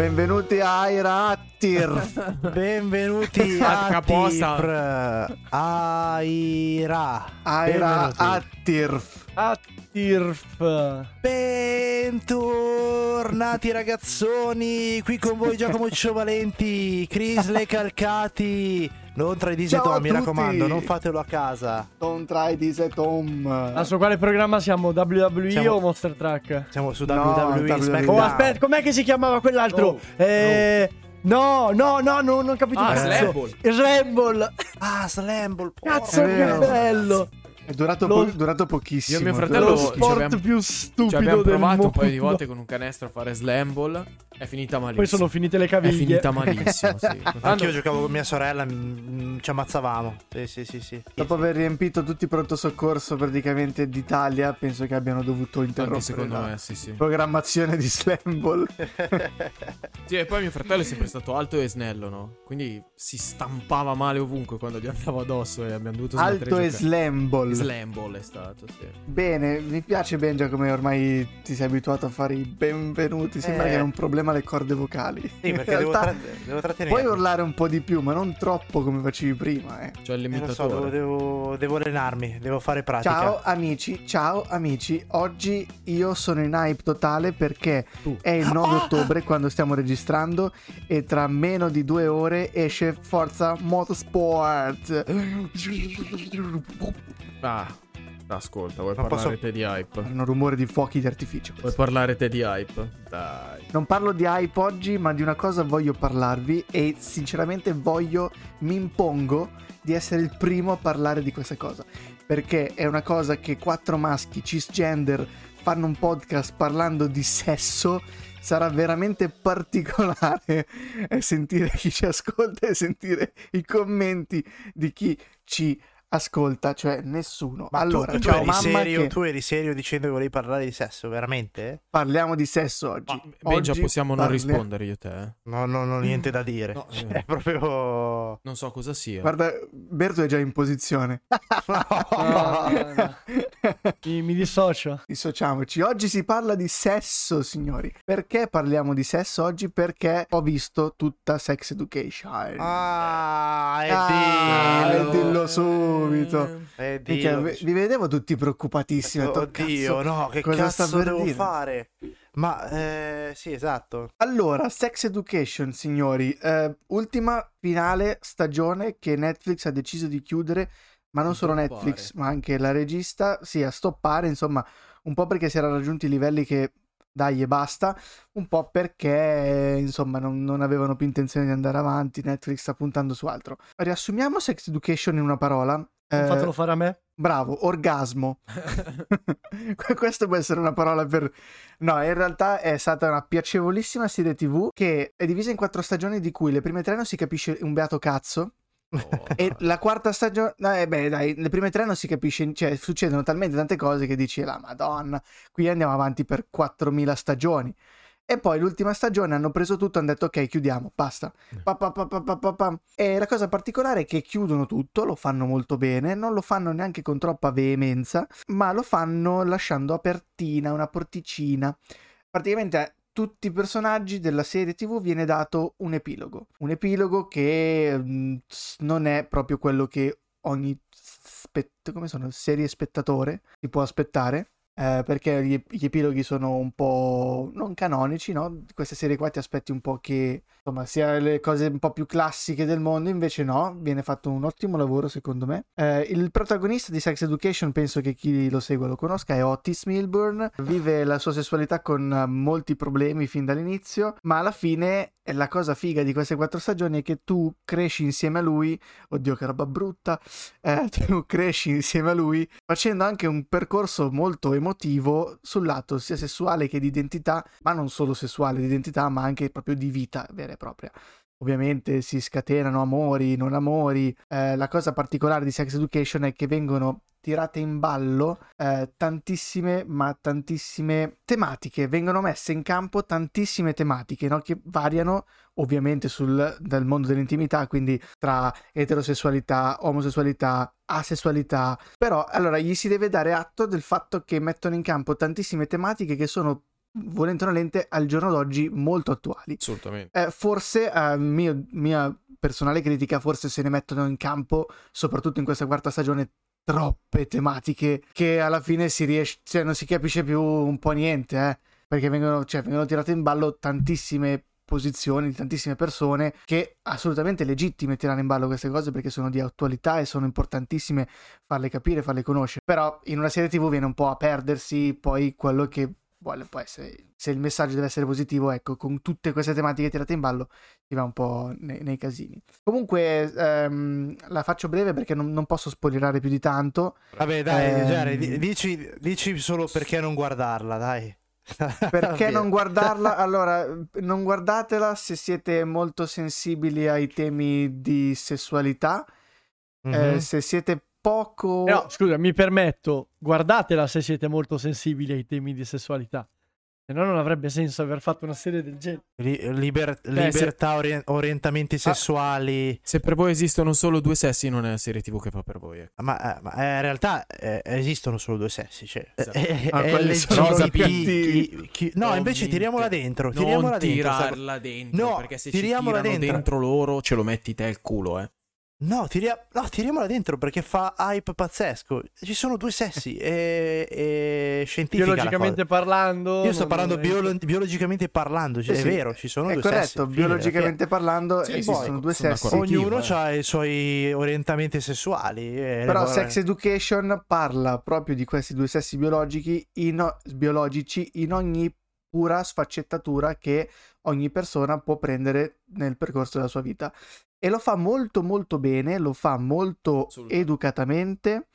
Benvenuti a Aira Attir. Benvenuti A a caposta. Aira. Aira. Attirf. Attirf. Bentornati ragazzoni, qui con voi Giacomo Valenti, Crisle Calcati. Non tra i dis e Ciao a Tom, mi tutti. raccomando, non fatelo a casa. Don't try this at home. Ah, su quale programma siamo? WWE Siamo- o Monster Truck? Siamo su No, WWE WWE. SmackDown. Oh, aspetta, com'è che si chiamava quell'altro? Oh, eh, No, no, no, no, non ho capito. Ah. Slamble. Slamble. Ah, Slamble. Cazzo, che bello. È durato, Lo- po- durato pochissimo. Io e mio Lo fratello ci sport abbiamo- più Ci stupido abbiamo del provato mondo. un paio di volte con un canestro a fare slam ball. È finita malissimo. Poi sono finite le È caviglie. finita malissimo, sì. Anch'io Tanto- giocavo con mia sorella, mm, ci ammazzavamo. Sì, sì, sì, sì. Dopo aver riempito tutti i pronto soccorso praticamente d'Italia, penso che abbiano dovuto Anche interrompere secondo la me, sì, sì. programmazione di Slam Ball. Sì, e poi mio fratello è sempre stato alto e snello, no? Quindi si stampava male ovunque quando gli andavo addosso e abbiamo dovuto smettere Alto e. Slam Ball. Slam ball è stato, sì. Bene, mi piace Benja come ormai ti sei abituato a fare i benvenuti. Sembra Eh. che hai un problema alle corde vocali. Sì, perché In devo, realtà tra- devo trattenere. Puoi urlare un po' di più, ma non troppo come facevi prima, eh. Cioè il Eh, lo so, limitatore. devo, devo- devo allenarmi, devo fare pratica. Ciao amici, ciao amici. Oggi io sono in hype totale perché Tu. è il 9 ottobre quando stiamo registrando e tra meno di due ore esce Forza Motorsport. Ah, ascolta, vuoi Non parlare posso- te di hype? Hanno rumore di fuochi di artificio. Vuoi parlare te di hype? Dai. Non parlo di hype oggi, ma di una cosa voglio parlarvi e sinceramente voglio, mi impongo di essere il primo a parlare di questa cosa. Perché è una cosa che quattro maschi cisgender fanno un podcast parlando di sesso. Sarà veramente particolare sentire chi ci ascolta e sentire i commenti di chi ci ascolta, cioè nessuno. Ma allora, tu, tu eri mamma serio, che tu eri serio dicendo che volevi parlare di sesso, veramente? parliamo di sesso oggi. Ma, Benja, Oggi possiamo non parli- rispondere io e te? eh? No, no, non ho niente da dire. No, Cioè, eh. è proprio... Non so cosa sia. Guarda, Berto è già in posizione. No, no, no. Mi, mi dissocio. Dissociamoci. Oggi si parla di sesso, signori. Perché parliamo di sesso oggi? Perché ho visto tutta Sex Education. Ah, e Ah, dillo. e dillo subito. E Minchia, dillo. vi vedevo tutti preoccupatissimi. detto, Oddio, "Cazzo, no, che cosa sta cazzo per devo dire?" fare? Ma, eh, sì, esatto. Allora, Sex Education, signori. eh, ultima finale stagione che Netflix ha deciso di chiudere. Ma non solo. Netflix, ma anche la regista. Sì, a stoppare, insomma, un po' perché si erano raggiunti i livelli che dai e basta, un po' perché insomma non, non avevano più intenzione di andare avanti. Netflix sta puntando su altro. Riassumiamo Sex Education in una parola. Eh, Fatelo fare a me. bravo, orgasmo. Questa può essere una parola per... No, in realtà è stata una piacevolissima serie TV che è divisa in quattro stagioni di cui le prime tre non si capisce un beato cazzo Oh. e la quarta stagione... Eh beh, dai, le prime tre non si capisce, cioè succedono talmente tante cose che dici, la madonna, qui andiamo avanti per 4.000 stagioni. E poi l'ultima stagione hanno preso tutto, hanno detto ok, chiudiamo, basta. Pa, pa, pa, pa. E la cosa particolare è che chiudono tutto, lo fanno molto bene, non lo fanno neanche con troppa veemenza, ma lo fanno lasciando apertina, una porticina. Praticamente tutti i personaggi della serie TV viene dato un epilogo. Un epilogo che mm, s- non è proprio quello che ogni spett- come sono? serie spettatore si può aspettare. Eh, perché gli, gli epiloghi sono un po' non canonici, no? Queste serie qua ti aspetti un po' che insomma sia le cose un po' più classiche del mondo, invece no, viene fatto un ottimo lavoro secondo me. Eh, il protagonista di Sex Education, penso che chi lo segua lo conosca, è Otis Milburn, vive la sua sessualità con molti problemi fin dall'inizio, ma alla fine la cosa figa di queste quattro stagioni è che tu cresci insieme a lui, oddio che roba brutta, eh, tu cresci insieme a lui facendo anche un percorso molto emotivo sul lato sia sessuale che di identità, ma non solo sessuale di identità, ma anche proprio di vita vera e propria. Ovviamente si scatenano amori, non amori. Eh, la cosa particolare di Sex Education è che vengono tirate in ballo eh, tantissime, ma tantissime tematiche. Vengono messe in campo tantissime tematiche no? che variano ovviamente sul, dal mondo dell'intimità, quindi tra eterosessualità, omosessualità, asessualità. Però allora gli si deve dare atto del fatto che mettono in campo tantissime tematiche che sono volente o nolente, al giorno d'oggi molto attuali. Assolutamente. Eh, forse, a mio- mia personale critica, forse se ne mettono in campo, soprattutto in questa quarta stagione, troppe tematiche che alla fine si riesce, cioè non si capisce più un po' niente, eh, perché vengono, cioè, vengono tirate in ballo tantissime posizioni di tantissime persone che assolutamente legittime tirare in ballo queste cose perché sono di attualità e sono importantissime farle capire, farle conoscere. Però in una serie TV viene un po' a perdersi poi quello che vuole poi essere se il messaggio deve essere positivo, ecco, con tutte queste tematiche tirate in ballo si va un po' nei, nei casini. Comunque ehm, la faccio breve perché non, non, posso spoilerare più di tanto. Vabbè, dai, ehm... Giare, dici, dici solo perché non guardarla, dai. Perché non guardarla? Allora, non guardatela se siete molto sensibili ai temi di sessualità. Mm-hmm. Eh, se siete poco. No, scusa, mi permetto, guardatela se siete molto sensibili ai temi di sessualità. Se no, non avrebbe senso aver fatto una serie del genere. Liber- Beh, libertà, se... ori- orientamenti ah, sessuali. Se per voi esistono solo due sessi, non è una serie TV che fa per voi. Eh. Ma, eh, ma eh, in realtà eh, esistono solo due sessi. Cioè, esatto. eh, ah, LGBT, chi, chi... No, invece tiriamola dentro. Tiriamola non dentro. tirarla dentro. No, perché se tiriamola dentro. dentro loro, ce lo metti te il culo, eh. No, tiria... no, tiriamola dentro perché fa hype pazzesco. Ci sono due sessi e, e scientifica. Biologicamente parlando. Io sto parlando biolo... biologicamente parlando, cioè, sì, è sì. vero, ci sono è due corretto, sessi. Corretto, biologicamente parlando sì, esistono poi, due sessi. Ognuno ha i suoi orientamenti sessuali. Però Sex Education parla proprio di questi due sessi biologici in, biologici in ogni pura sfaccettatura che ogni persona può prendere nel percorso della sua vita e lo fa molto molto bene, lo fa molto educatamente.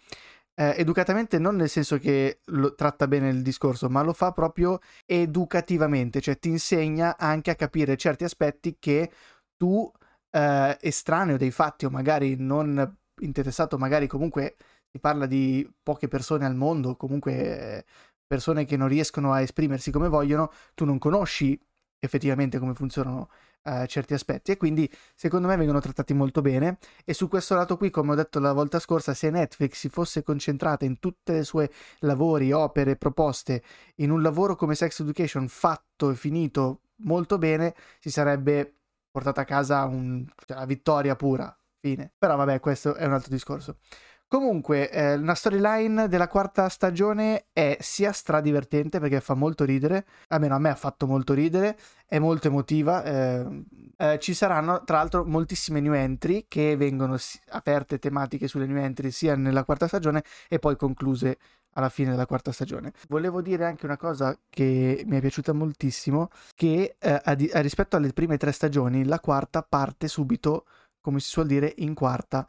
Eh, educatamente non nel senso che lo tratta bene il discorso, ma lo fa proprio educativamente, cioè ti insegna anche a capire certi aspetti che tu, eh, estraneo dei fatti o magari non interessato, magari comunque si parla di poche persone al mondo, comunque persone che non riescono a esprimersi come vogliono, tu non conosci effettivamente come funzionano uh, certi aspetti e quindi secondo me vengono trattati molto bene. E su questo lato qui come ho detto la volta scorsa se Netflix si fosse concentrata in tutte le sue lavori, opere, proposte in un lavoro come Sex Education fatto e finito molto bene si sarebbe portata a casa un, cioè, una vittoria pura. Fine. Però vabbè questo è un altro discorso Comunque, eh, la storyline della quarta stagione è sia stradivertente perché fa molto ridere, almeno a me ha fatto molto ridere, è molto emotiva. Eh, eh, ci saranno tra l'altro moltissime new entry che vengono si- aperte tematiche sulle new entry sia nella quarta stagione e poi concluse alla fine della quarta stagione. Volevo dire anche una cosa che mi è piaciuta moltissimo, che eh, a di- a rispetto alle prime tre stagioni, la quarta parte subito, come si suol dire, in quarta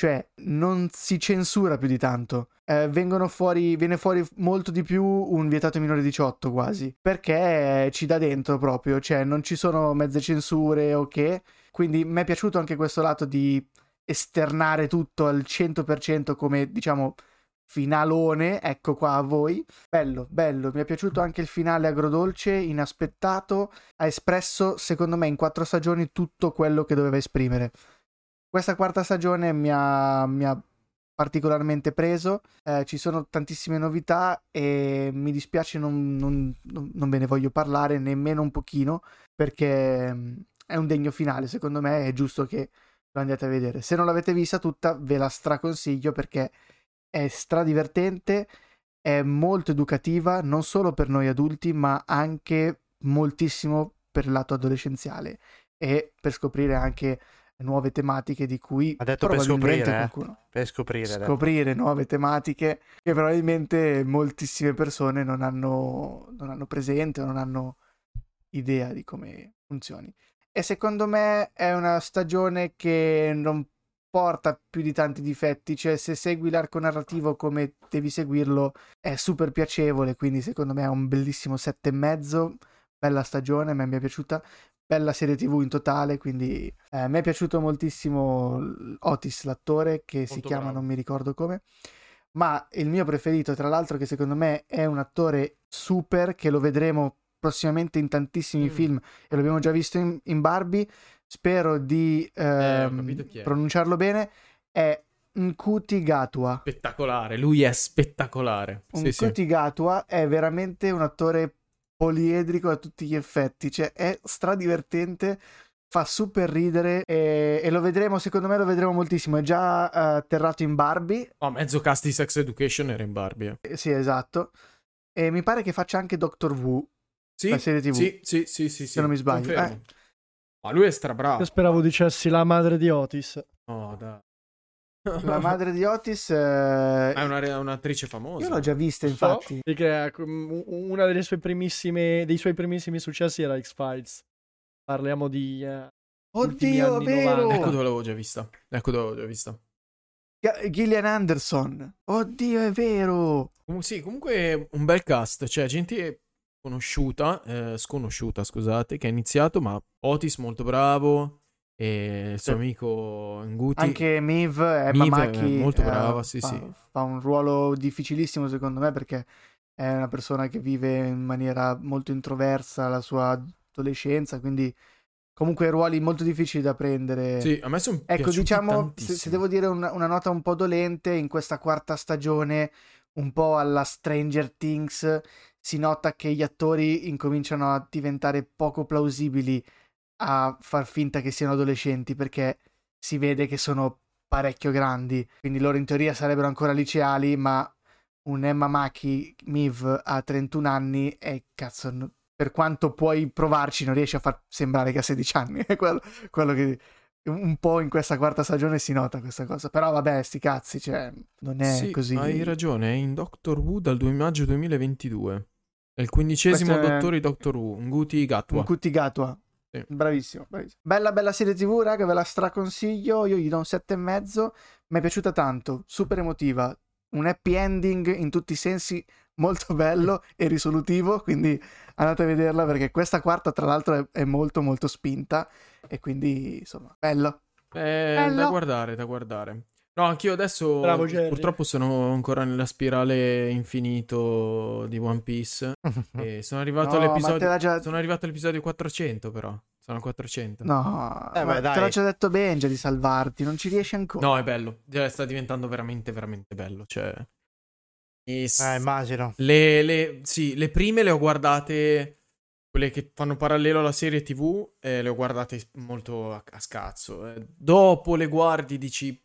cioè non si censura più di tanto. Eh, fuori, viene fuori molto di più un vietato minore 18 quasi, perché ci dà dentro proprio, cioè non ci sono mezze censure o che. Quindi mi è piaciuto anche questo lato di esternare tutto al 100% come diciamo finalone, ecco qua a voi. Bello, bello, mi è piaciuto anche il finale agrodolce, inaspettato, ha espresso secondo me in quattro stagioni tutto quello che doveva esprimere. Questa quarta stagione mi ha, mi ha particolarmente preso, eh, ci sono tantissime novità e mi dispiace non, non, non, ve ne voglio parlare nemmeno un pochino perché mm, è un degno finale, secondo me è giusto che lo andiate a vedere. Se non l'avete vista tutta ve la straconsiglio perché è stradivertente, è molto educativa non solo per noi adulti ma anche moltissimo per il lato adolescenziale e per scoprire anche nuove tematiche di cui ha detto per scoprire, eh? qualcuno... per scoprire, scoprire nuove tematiche che probabilmente moltissime persone non hanno, non hanno presente o non hanno idea di come funzioni. E secondo me è una stagione che non porta più di tanti difetti, cioè se segui l'arco narrativo come devi seguirlo è super piacevole, quindi secondo me è un bellissimo sette e mezzo, bella stagione, a me mi è piaciuta, bella serie tv in totale, quindi eh, mi è piaciuto moltissimo Otis, l'attore che Molto si chiama, bravo. non mi ricordo come, ma il mio preferito, tra l'altro, che secondo me è un attore super, che lo vedremo prossimamente in tantissimi mm. film e l'abbiamo già visto in, in Barbie, spero di ehm, eh, pronunciarlo bene, è Nkuti Gatua. Spettacolare, lui è spettacolare. Nkuti sì, Gatua è veramente un attore poliedrico a tutti gli effetti, cioè è stradivertente, fa super ridere e, e lo vedremo, secondo me lo vedremo moltissimo, è già eh, atterrato in Barbie, No, mezzo cast di Sex Education era in Barbie. eh. eh, sì esatto, e mi pare che faccia anche Doctor Who, Sì, La serie TV. Sì, sì, sì, sì, sì, non mi sbaglio. Eh. Ma lui è strabravo. Io speravo dicessi la madre di Otis. No, dai. La madre di Otis, eh, È una un'attrice famosa. io l'ho già vista So, infatti, Perché m- una delle sue primissime, dei suoi primissimi successi era X-Files. Parliamo di... eh, oddio, vero, 90. Ecco dove l'avevo già vista. Ecco dove l'avevo già vista. Gillian Anderson, oddio è vero, Com- sì, comunque un bel cast. Cioè, gente conosciuta, eh, sconosciuta, scusate, che ha iniziato, ma Otis molto bravo. E il suo Sì. amico Nguti. Anche Miv, Emma Miv è Machi, molto eh, brava, sì, fa, sì. fa un ruolo difficilissimo secondo me perché è una persona che vive in maniera molto introversa la sua adolescenza, quindi comunque ruoli molto difficili da prendere. Sì, a me sono Ecco, diciamo, se, se devo dire una, una nota un po' dolente, in questa quarta stagione, un po' alla Stranger Things, si nota che gli attori incominciano a diventare poco plausibili a far finta che siano adolescenti, perché si vede che sono parecchio grandi, quindi loro in teoria sarebbero ancora liceali, ma un Emma Maki Miv a 31 anni e cazzo, no- per quanto puoi provarci non riesci a far sembrare che ha 16 anni, è quello, quello che un po' in questa quarta stagione si nota questa cosa, però vabbè, sti cazzi, cioè, non è Sì, così. hai ragione, è in Doctor Who dal 2 maggio 2022. È il quindicesimo Questo è- dottore di Doctor Who, Nguti Gatwa. Un Cuttigatua. Sì. Bravissimo, bravissimo. Bella bella serie TV, raga, ve la straconsiglio. Io gli do un sette e mezzo. Mi è piaciuta tanto, super emotiva. Un happy ending in tutti i sensi, molto bello e risolutivo. Quindi andate a vederla perché questa quarta, tra l'altro, è, è molto molto spinta. E quindi, insomma, bello. È Bello. da guardare, da guardare. No, anch'io adesso Bravo, purtroppo sono ancora nella spirale infinito di One Piece e sono arrivato No, all'episodio già... sono arrivato all'episodio 400 però. Sono al 400. No, Eh, beh, dai. te l'ho già detto Benja di salvarti, non ci riesci ancora. No, è bello. Sta diventando veramente veramente bello, cioè e s- Eh, immagino. Le, le- sì, le prime le ho guardate, quelle che fanno parallelo alla serie TV, eh, le ho guardate molto a, a scazzo. eh. Dopo le guardi, dici,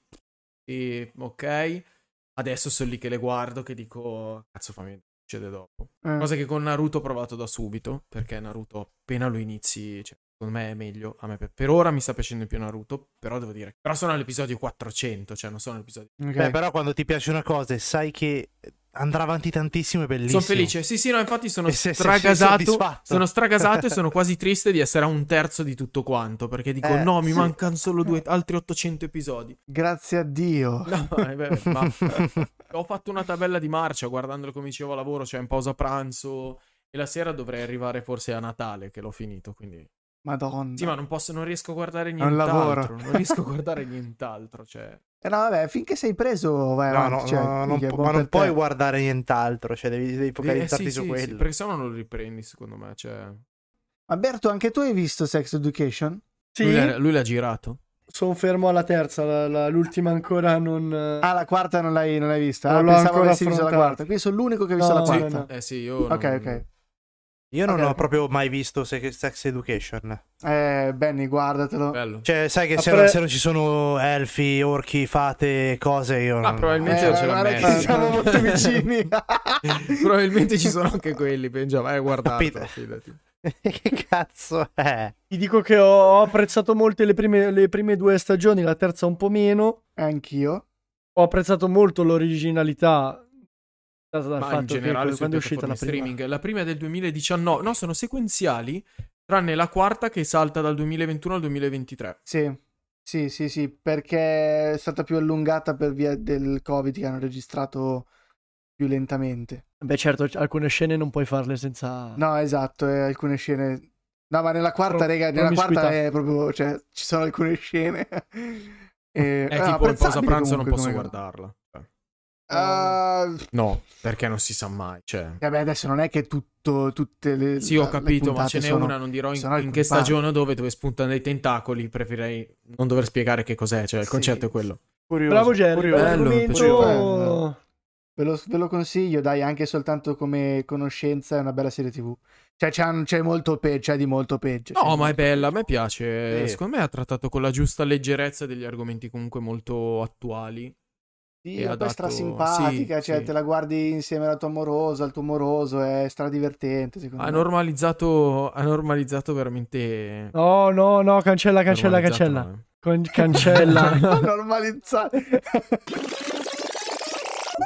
sì, ok. Adesso sono lì che le guardo, che dico, cazzo fammi vedere succede dopo. Eh. Cosa che con Naruto ho provato da subito, perché Naruto appena lo inizi, cioè, secondo me è meglio. A me per, per ora mi sta piacendo di più Naruto, però devo dire, però sono all'episodio 400, cioè non sono all'episodio... Ok. Beh, però quando ti piace una cosa e sai che andrà avanti tantissimo è bellissimo. Sono felice, sì sì, no, infatti sono E se- se- stragasato, soddisfatto. sono stragasato e sono quasi triste di essere a un terzo di tutto quanto, perché dico, Eh, no, mi sì. mancano solo due, altri 800 episodi. Grazie a Dio. No, eh, beh, ma ho fatto una tabella di marcia guardandolo come dicevo a lavoro, cioè in pausa pranzo e la sera dovrei arrivare forse a Natale che l'ho finito, quindi... Madonna. Sì, ma non posso, non riesco a guardare nient'altro, non riesco a guardare nient'altro, cioè... Eh no, vabbè, finché sei preso, vai No, avanti. no, cioè, no, non buon ma non puoi te. guardare nient'altro, cioè devi, devi Eh, focalizzarti sì, su sì, quello. sì, perché sennò non lo riprendi, secondo me, cioè... Ma Berto, anche tu hai visto Sex Education? Sì, Lui, l'ha, lui l'ha girato. sono fermo alla terza, la- la- l'ultima ancora non... eh, Ah, la quarta non l'hai, non l'hai vista? Non Ah, l'ho pensavo avessi visto la quarta. Quindi sono l'unico che ha visto No, la sì, quarta. no. Ok, Eh sì, io... ok. non- Io non Ok. ho proprio mai visto Sex Sex Education. Eh, Benny, guardatelo. Bello. Cioè, sai che se, Apre- se non ci sono elfi, orchi, fate, cose, io Ah, non... probabilmente Eh, non ce messo. che siamo molto vicini. Probabilmente ci sono anche quelli, Benja, vai a guardarlo, che cazzo è? Ti dico che ho ho apprezzato molto le prime, le prime due stagioni, la terza un po' meno. Anch'io. Ho apprezzato molto l'originalità data dal Ma fatto in generale che quando è uscita la prima. streaming, la prima è del 2019, no, sono sequenziali, tranne la quarta che salta dal 2021 al 2023. Sì. Sì, sì, sì, perché è stata più allungata per via del Covid che hanno registrato più lentamente. Beh, certo, alcune scene non puoi farle senza... No, esatto, e alcune scene... No, ma nella quarta, Pro- rega, nella quarta è proprio... Cioè, ci sono alcune scene... e, È ah, tipo in pausa pranzo non posso come- guardarla. Ah, No, perché non si sa mai, cioè... vabbè, adesso non è che tutto, tutte le... Sì, ho capito, ma ce n'è sono- una, non dirò in, in che stagione o dove, dove spuntano dei tentacoli, preferirei non dover spiegare che cos'è, cioè il Sì. concetto è quello. Curioso, Bravo Jerry, curioso. bello Bello. Ve lo, ve lo consiglio, dai, anche soltanto come conoscenza è una bella serie TV. Cioè, c'è, c'è molto peggio, c'è di molto peggio. No, ma è bella, a me piace. Sì. Secondo me ha trattato con la giusta leggerezza degli argomenti comunque molto attuali. Sì, poi è dato- strasimpatica, sì, cioè sì. te la guardi insieme alla tua amorosa, al tuo amoroso, è stradivertente secondo Ha me. normalizzato, ha normalizzato veramente... No, no, no, cancella, cancella, normalizzato, cancella. no, eh. Con- cancella. Normalizzare.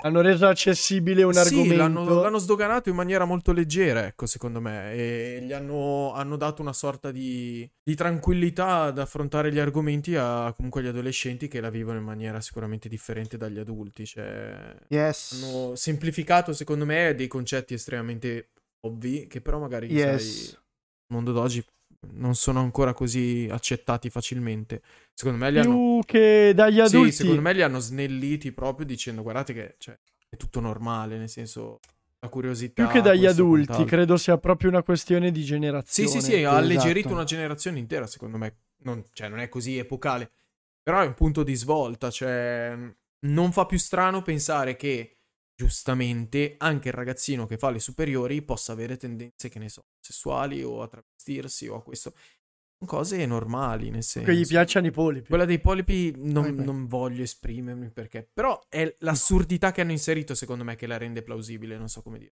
Hanno reso accessibile un Sì, argomento. l'hanno, l'hanno sdoganato in maniera molto leggera, ecco, secondo me. E gli hanno, hanno dato una sorta di, di tranquillità ad affrontare gli argomenti a comunque agli adolescenti che la vivono in maniera sicuramente differente dagli adulti. Cioè, Yes. hanno semplificato, secondo me, dei concetti estremamente ovvi, che però magari sai, Yes. nel mondo d'oggi non sono ancora così accettati facilmente. Secondo me li hanno... Più che dagli adulti. Sì, secondo me li hanno snelliti proprio dicendo guardate che cioè, è tutto normale, nel senso la curiosità. Più che dagli adulti, quant'altro. credo sia proprio una questione di Sì, generazione. sì, sì, ha alleggerito esatto. una generazione intera, secondo me. Non, cioè, non è così epocale, però è un punto di svolta, cioè non fa più strano pensare che giustamente anche il ragazzino che fa le superiori possa avere tendenze, che ne so, sessuali o a travestirsi o a questo. Sono cose normali, nel senso. Che gli piacciono i polipi. Quella dei polipi non, Ahimè. non voglio esprimermi perché. Però è l'assurdità che hanno inserito, secondo me, che la rende plausibile. Non so come dire.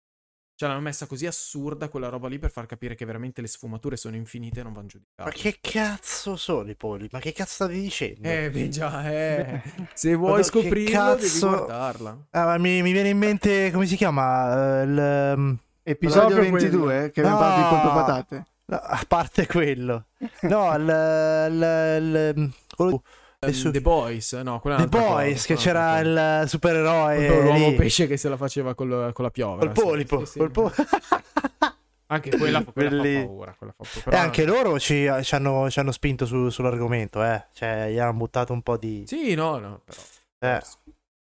Cioè, l'hanno messa così assurda quella roba lì per far capire che veramente le sfumature sono infinite e non vanno giudicate. Ma che cazzo sono i poli? Ma che cazzo stai dicendo? Eh, beh, già, eh. Se vuoi Madonna, scoprirlo, devi cazzo- guardarla. Ah, ma mi, mi viene in mente, come si chiama? Il, um, Episodio Proprio 22, che abbiamo No. parlato di colpo patate. no, a parte quello. No, il... il, il- quello- Ehm, su- The Boys, no, quella The Boys, cosa, che c'era il supereroe Quello L'uomo lì, pesce che se la faceva col- con la piovra. col polipo. sì, sì. col po- Anche quella, quella fa paura. Quella fa paura. E Però- anche loro ci, ci hanno, ci hanno spinto su- sull'argomento, eh. Cioè, gli hanno buttato un po' di... Sì, no, no, però. Eh.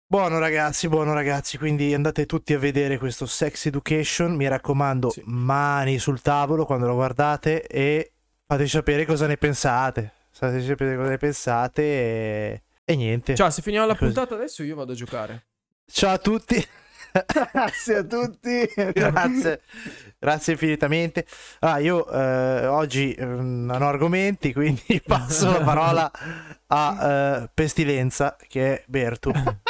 Buono ragazzi, buono ragazzi, quindi andate tutti a vedere questo Sex Education, mi raccomando, Sì. mani sul tavolo quando lo guardate e fateci sapere cosa ne pensate. Fateci sapere cosa ne pensate e, e niente. Ciao, se finiamo la puntata adesso io vado a giocare. Ciao a tutti. Grazie a tutti. grazie, grazie infinitamente. Ah, io eh, oggi eh, non ho argomenti, quindi passo la parola a eh, Pestilenza, che è Bertu.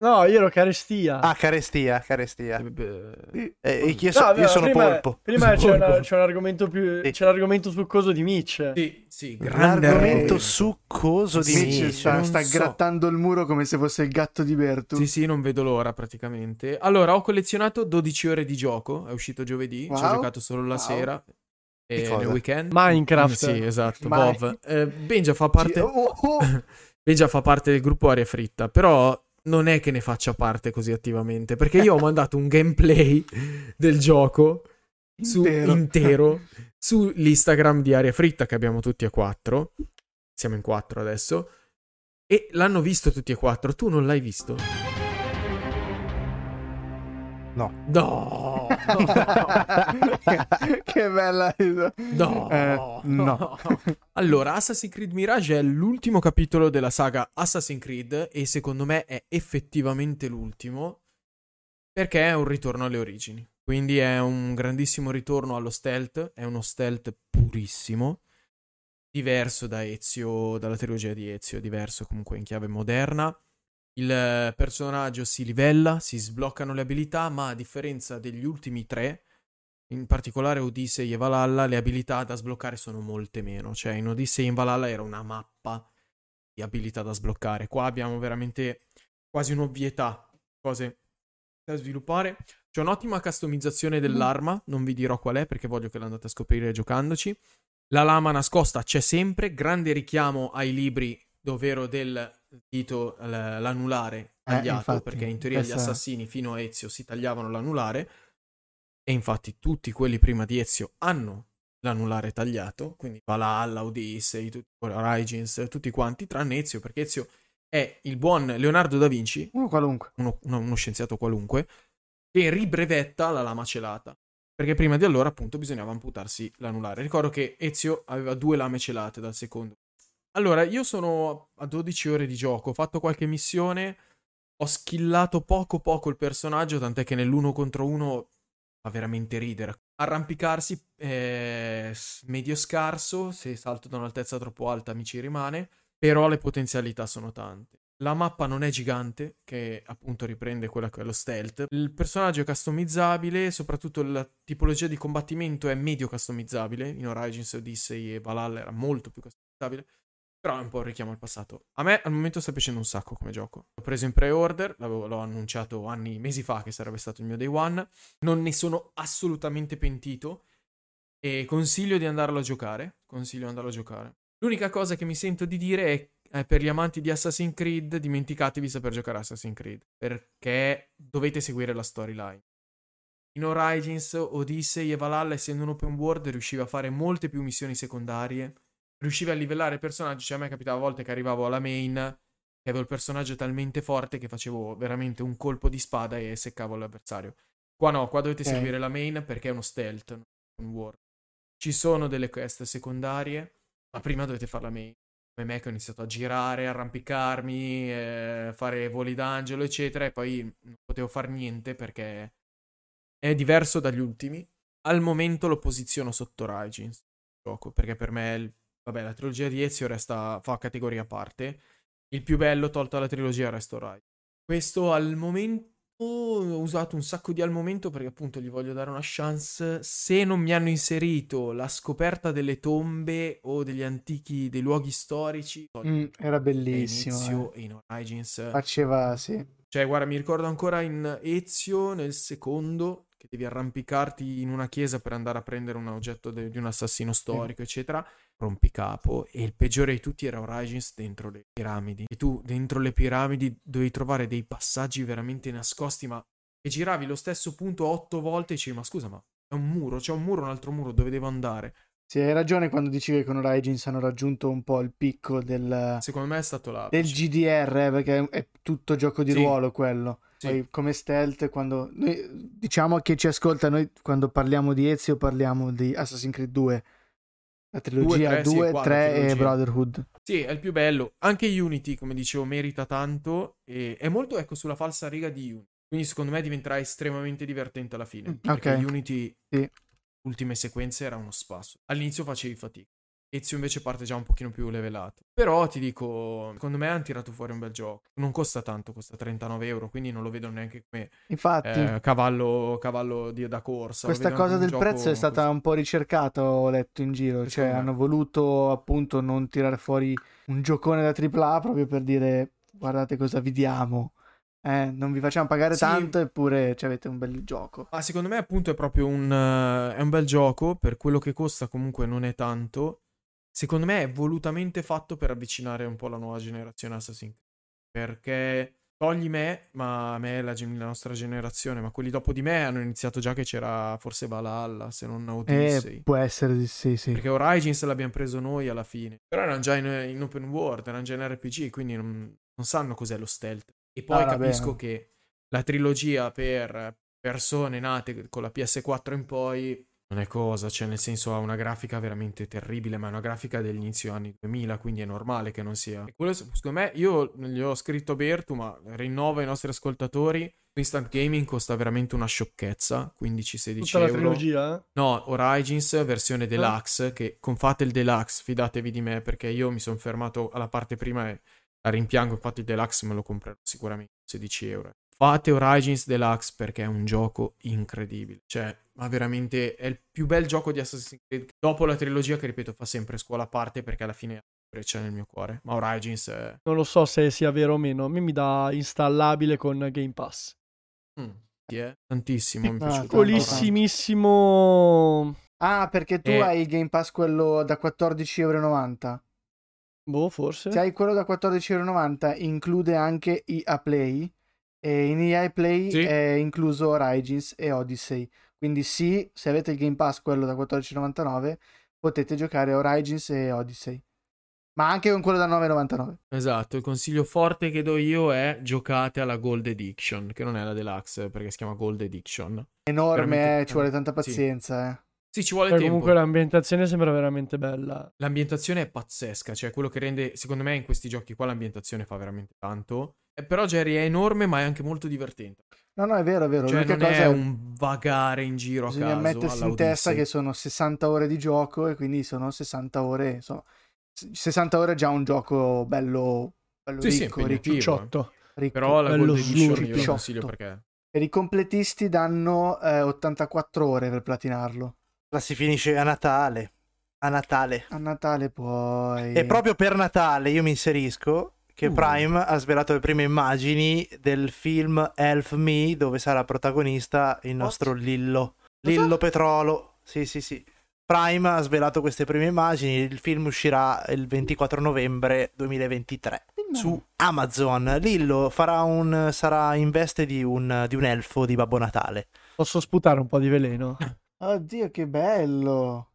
No, io ero carestia. Ah, carestia, carestia. Eh, beh, Eh, io, No, so- vabbè, io sono prima, polpo. Prima c'è, una- Polpo. c'è un argomento più. Sì. C'è l'argomento sul coso di Mitch. Sì, sì, grande L'argomento argomento. succoso di Mitch Mitch. sta, sta so. grattando il muro come se fosse il gatto di Bertu. Sì, sì, non vedo l'ora praticamente. Allora, ho collezionato 12 ore di gioco, è uscito giovedì, ci ho Wow. giocato solo la Wow. sera. E nel weekend. Minecraft. Sì, esatto. Vov. Eh, Benja fa parte... Oh, oh. Benja fa parte del gruppo Aria Fritta, però non è che ne faccia parte così attivamente, perché io ho mandato un gameplay del gioco su- Intero. intero sull'Instagram di Aria Fritta che abbiamo tutti e quattro. Siamo in quattro adesso. E l'hanno visto tutti e quattro. Tu non l'hai visto? No. No. che bella. No. Eh, no. Allora, Assassin's Creed Mirage è l'ultimo capitolo della saga Assassin's Creed e secondo me è effettivamente l'ultimo perché è un ritorno alle origini. Quindi è un grandissimo ritorno allo stealth, è uno stealth purissimo, diverso da Ezio, dalla trilogia di Ezio, diverso comunque in chiave moderna. Il eh, personaggio si livella, si sbloccano le abilità, ma a differenza degli ultimi tre, in particolare Odyssey e Valhalla, le abilità da sbloccare sono molte meno. Cioè, in Odyssey e in Valhalla era una mappa di abilità da sbloccare. Qua abbiamo veramente quasi un'ovvietà, cose da sviluppare. C'è un'ottima customizzazione dell'arma, non vi dirò qual è perché voglio che l'andate a scoprire giocandoci. La lama nascosta c'è sempre, grande richiamo ai libri, ovvero del dito l- l'anulare Eh, tagliato, infatti, perché in teoria gli questa- assassini fino a Ezio si tagliavano l'anulare e infatti tutti quelli prima di Ezio hanno l'anulare tagliato, quindi Valhalla, Odyssey, tutti, Origins, tutti quanti, tranne Ezio, perché Ezio è il buon Leonardo da Vinci, Uno qualunque. uno, uno- uno scienziato qualunque, che ribrevetta la lama celata. Perché prima di allora, appunto, bisognava amputarsi l'anulare. Ricordo che Ezio aveva due lame celate dal secondo. Allora, io sono a 12 ore di gioco, ho fatto qualche missione, Ho skillato poco poco il personaggio, tant'è che nell'uno contro uno fa veramente ridere. Arrampicarsi è medio scarso, se salto da un'altezza troppo alta mi ci rimane, però le potenzialità sono tante. La mappa non è gigante, che appunto riprende quella che è lo stealth. Il personaggio è customizzabile, soprattutto la tipologia di combattimento è medio customizzabile. In Origins, Odyssey e Valhalla era molto più customizzabile. Però è un po' un richiamo al passato. A me al momento sta piacendo un sacco come gioco. L'ho preso in pre-order, l'ho annunciato anni, mesi fa che sarebbe stato il mio day one. Non ne sono assolutamente pentito. E consiglio di andarlo a giocare. Consiglio di andarlo a giocare. L'unica cosa che mi sento di dire è eh, per gli amanti di Assassin's Creed, dimenticatevi saper giocare Assassin's Creed, perché dovete seguire la storyline. In Origins, Odyssey e Valhalla, essendo un open world, riusciva a fare molte più missioni secondarie, riusciva a livellare personaggi, cioè a me capitava a volte che arrivavo alla main, che avevo il personaggio talmente forte che facevo veramente un colpo di spada e seccavo l'avversario. Qua no, qua dovete okay. seguire la main perché è uno stealth, un world. Ci sono delle quest secondarie, ma prima dovete fare la main come me che ho iniziato a girare, arrampicarmi, eh, fare voli d'angelo, eccetera, e poi non potevo fare niente perché è diverso dagli ultimi. Al momento lo posiziono sotto Origins, gioco, perché per me, il, vabbè, la trilogia di Ezio resta, fa categoria a parte. Il più bello, tolta la trilogia, resta Origins. Questo al momento ho usato un sacco di al momento perché appunto gli voglio dare una chance. Se non mi hanno inserito la scoperta delle tombe o degli antichi, dei luoghi storici, mm, era bellissimo. Inizio eh. in Origins. Faceva, sì. Cioè, guarda, mi ricordo ancora in Ezio, nel secondo, che devi arrampicarti in una chiesa per andare a prendere un oggetto de- di un assassino storico, mm. eccetera. Rompicapo. E il peggiore di tutti era Origins dentro le piramidi. E tu dentro le piramidi dovevi trovare dei passaggi veramente nascosti, ma e giravi lo stesso punto otto volte e dicevi, ma scusa, ma è un muro, c'è un muro, un altro muro, dove devo andare? Sì, hai ragione quando dici che con Origins hanno raggiunto un po' il picco del... Secondo me è stato là. Del GDR, eh, perché è tutto gioco di sì. ruolo quello. Sì. Come stealth, quando... Noi, diciamo che ci ascolta, noi quando parliamo di Ezio parliamo di Assassin's Creed 2. La trilogia 2, 3 sì, e Brotherhood. Sì, è il più bello. Anche Unity, come dicevo, merita tanto. E è molto, ecco, sulla falsa riga di Unity. Quindi secondo me diventerà estremamente divertente alla fine. Mm, perché okay. Unity, sì. ultime sequenze, era uno spasso. All'inizio facevi fatica. Ezio invece parte già un pochino più levelato. Però ti dico, secondo me hanno tirato fuori un bel gioco. Non costa tanto, costa 39 euro, quindi non lo vedo neanche come Infatti, eh, cavallo, cavallo di, da corsa. Questa cosa del prezzo è stata così. un po' ricercata, ho letto in giro. Secondo cioè, me. hanno voluto appunto non tirare fuori un giocone da AAA proprio per dire guardate cosa vi diamo. Eh, non vi facciamo pagare sì. tanto eppure avete un bel gioco. Ma secondo me appunto è proprio un, uh, è un bel gioco, per quello che costa comunque non è tanto secondo me è volutamente fatto per avvicinare un po' la nuova generazione Assassin's Creed. Perché togli me, ma me la, la, nostra generazione, ma quelli dopo di me hanno iniziato già che c'era forse Valhalla, se non Odyssey. Eh, può essere, sì, sì. Perché Origins l'abbiamo preso noi alla fine. Però erano già in, in open world, erano già in RPG, quindi non, non sanno cos'è lo stealth. E poi ah, capisco bene. che la trilogia per persone nate con la PS4 in poi non è cosa, cioè nel senso ha una grafica veramente terribile, ma è una grafica dell'inizio anni 2000, quindi è normale che non sia. E quello, secondo me, io gli ho scritto a Bertu, ma rinnovo ai nostri ascoltatori. Instant Gaming costa veramente una sciocchezza, 15-16 Tutta euro. la trilogia? Eh? No, Origins versione deluxe, ah. che confate il deluxe, fidatevi di me, perché io mi sono fermato alla parte prima e la rimpiango, infatti il deluxe me lo comprerò sicuramente, 16 euro. Fate Origins Deluxe perché è un gioco incredibile. Cioè, ma veramente è il più bel gioco di Assassin's Creed. Dopo la trilogia, che ripeto, fa sempre scuola a parte perché alla fine c'è nel mio cuore. Ma Origins è... Non lo so se sia vero o meno. A me mi dà installabile con Game Pass. Mm, sì, eh? Tantissimo. Mi ah, Piccolissimissimo. Ah, perché tu eh. hai il Game Pass quello da 14,90 euro. Boh, forse. Se hai quello da 14,90 euro, include anche EA Play e in EA Play sì. è incluso Origins e Odyssey. Quindi sì, se avete il Game Pass, quello da 14,99, potete giocare Origins e Odyssey. Ma anche con quello da 9,99. Esatto, il consiglio forte che do io è giocate alla Gold Edition, che non è la Deluxe, perché si chiama Gold Edition. Enorme, eh, ci vuole tanta pazienza, sì. eh. Sì, ci vuole Poi tempo. Comunque l'ambientazione sembra veramente bella. L'ambientazione è pazzesca, cioè quello che rende, secondo me, in questi giochi qua l'ambientazione fa veramente tanto Eh, però Jerry è enorme, ma è anche molto divertente. No, no, è vero, è vero. Cioè, L'unica non cosa è un vagare in giro a bisogna caso. mettersi in testa che sono 60 ore di gioco e quindi sono 60 ore, insomma, 60 ore è già un gioco bello, bello Sì, sì, ricco, impegnativo. ricco, Ciotto. ricco. Però la Bello Gold Edition io lo consiglio perché... Per i completisti danno eh, 84 ore per platinarlo. La si finisce a Natale. A Natale. A Natale poi... E proprio per Natale io mi inserisco che Uh. Prime ha svelato le prime immagini del film Elf Me dove sarà protagonista il nostro Lillo. Cosa? Lillo Petrolo. Sì, sì, sì. Prime ha svelato queste prime immagini, il film uscirà il 24 novembre 2023 su Amazon. Lillo farà un, sarà in veste di un, di un elfo di Babbo Natale. Posso sputare un po' di veleno? Oddio, che bello!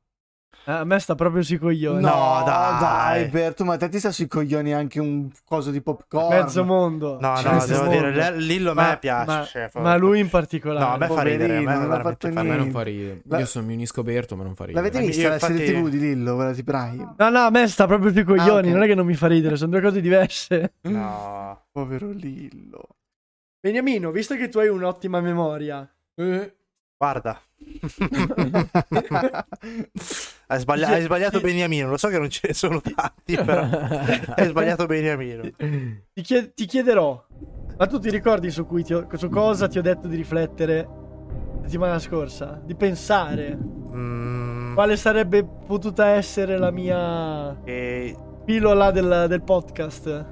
Eh, a me sta proprio sui coglioni. No, dai. Berto, ma te ti sta sui coglioni anche un coso di popcorn. Mezzo mondo. No, Cioè, no, devo mondo. dire, Lillo a me piace. Ma, cioè, ma lui in particolare. No, a me fa ridere. A me non ha veramente fatto fa A me ridere. non fa ridere. La- Io sono, mi unisco Berto, ma non fa ridere. L'avete vista la serie infatti- TV di Lillo, quella di Prime? No, no, a me sta proprio sui coglioni. Ah, ok. Non è che non mi fa ridere, sono due cose diverse. No. Povero Lillo. Beniamino, visto che tu hai un'ottima memoria, Eh, Guarda. hai, sbaglia- hai sbagliato Beniamino. Lo so che non ce ne sono tanti, però hai sbagliato Beniamino. ti, chied- ti chiederò. Ma tu ti ricordi su, ho- su cosa ti ho detto di riflettere la settimana scorsa? Di pensare Mm, quale sarebbe potuta essere la mia e- pillola del, del podcast?